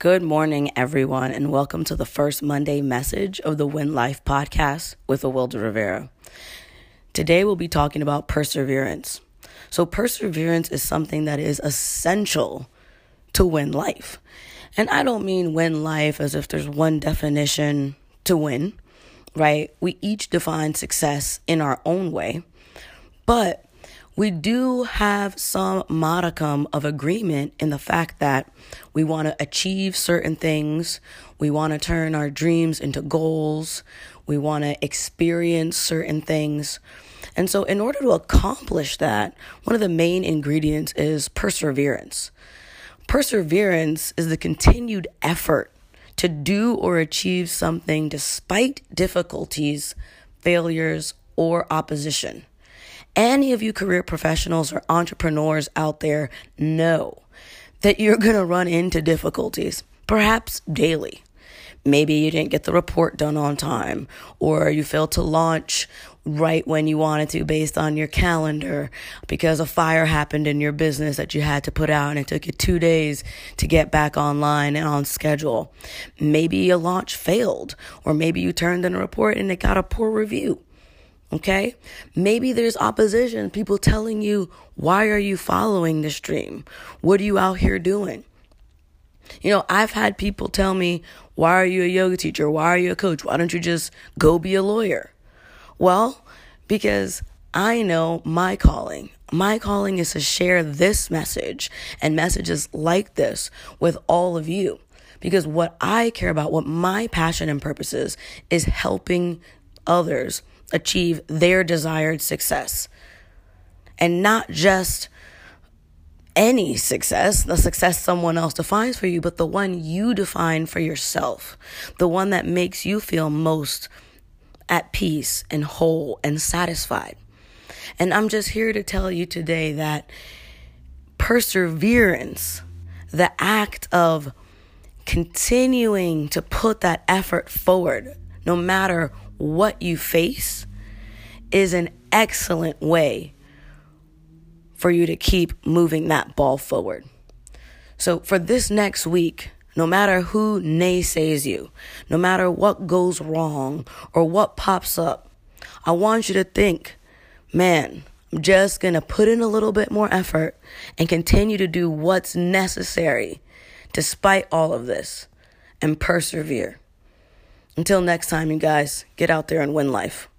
Good morning, everyone, and welcome to the first Monday message of the Win Life podcast with Awilda Rivera. Today, we'll be talking about perseverance. So, perseverance is something that is essential to win life. And I don't mean win life as if there's one definition to win, right? We each define success in our own way, but we do have some modicum of agreement in the fact that we want to achieve certain things. We want to turn our dreams into goals. We want to experience certain things. And so, in order to accomplish that, one of the main ingredients is perseverance. Perseverance is the continued effort to do or achieve something despite difficulties, failures, or opposition. Any of you career professionals or entrepreneurs out there know that you're going to run into difficulties, perhaps daily. Maybe you didn't get the report done on time, or you failed to launch right when you wanted to based on your calendar because a fire happened in your business that you had to put out and it took you two days to get back online and on schedule. Maybe a launch failed, or maybe you turned in a report and it got a poor review. Okay? Maybe there's opposition, people telling you, why are you following this dream? What are you out here doing? You know, I've had people tell me, why are you a yoga teacher? Why are you a coach? Why don't you just go be a lawyer? Well, because I know my calling. My calling is to share this message and messages like this with all of you. Because what I care about, what my passion and purpose is, is helping others achieve their desired success. And not just any success, the success someone else defines for you, but the one you define for yourself, the one that makes you feel most at peace and whole and satisfied. And I'm just here to tell you today that perseverance, the act of continuing to put that effort forward, no matter what you face is an excellent way for you to keep moving that ball forward. So, for this next week, no matter who naysays you, no matter what goes wrong or what pops up, I want you to think, man, I'm just going to put in a little bit more effort and continue to do what's necessary despite all of this and persevere. Until next time, you guys, get out there and win life.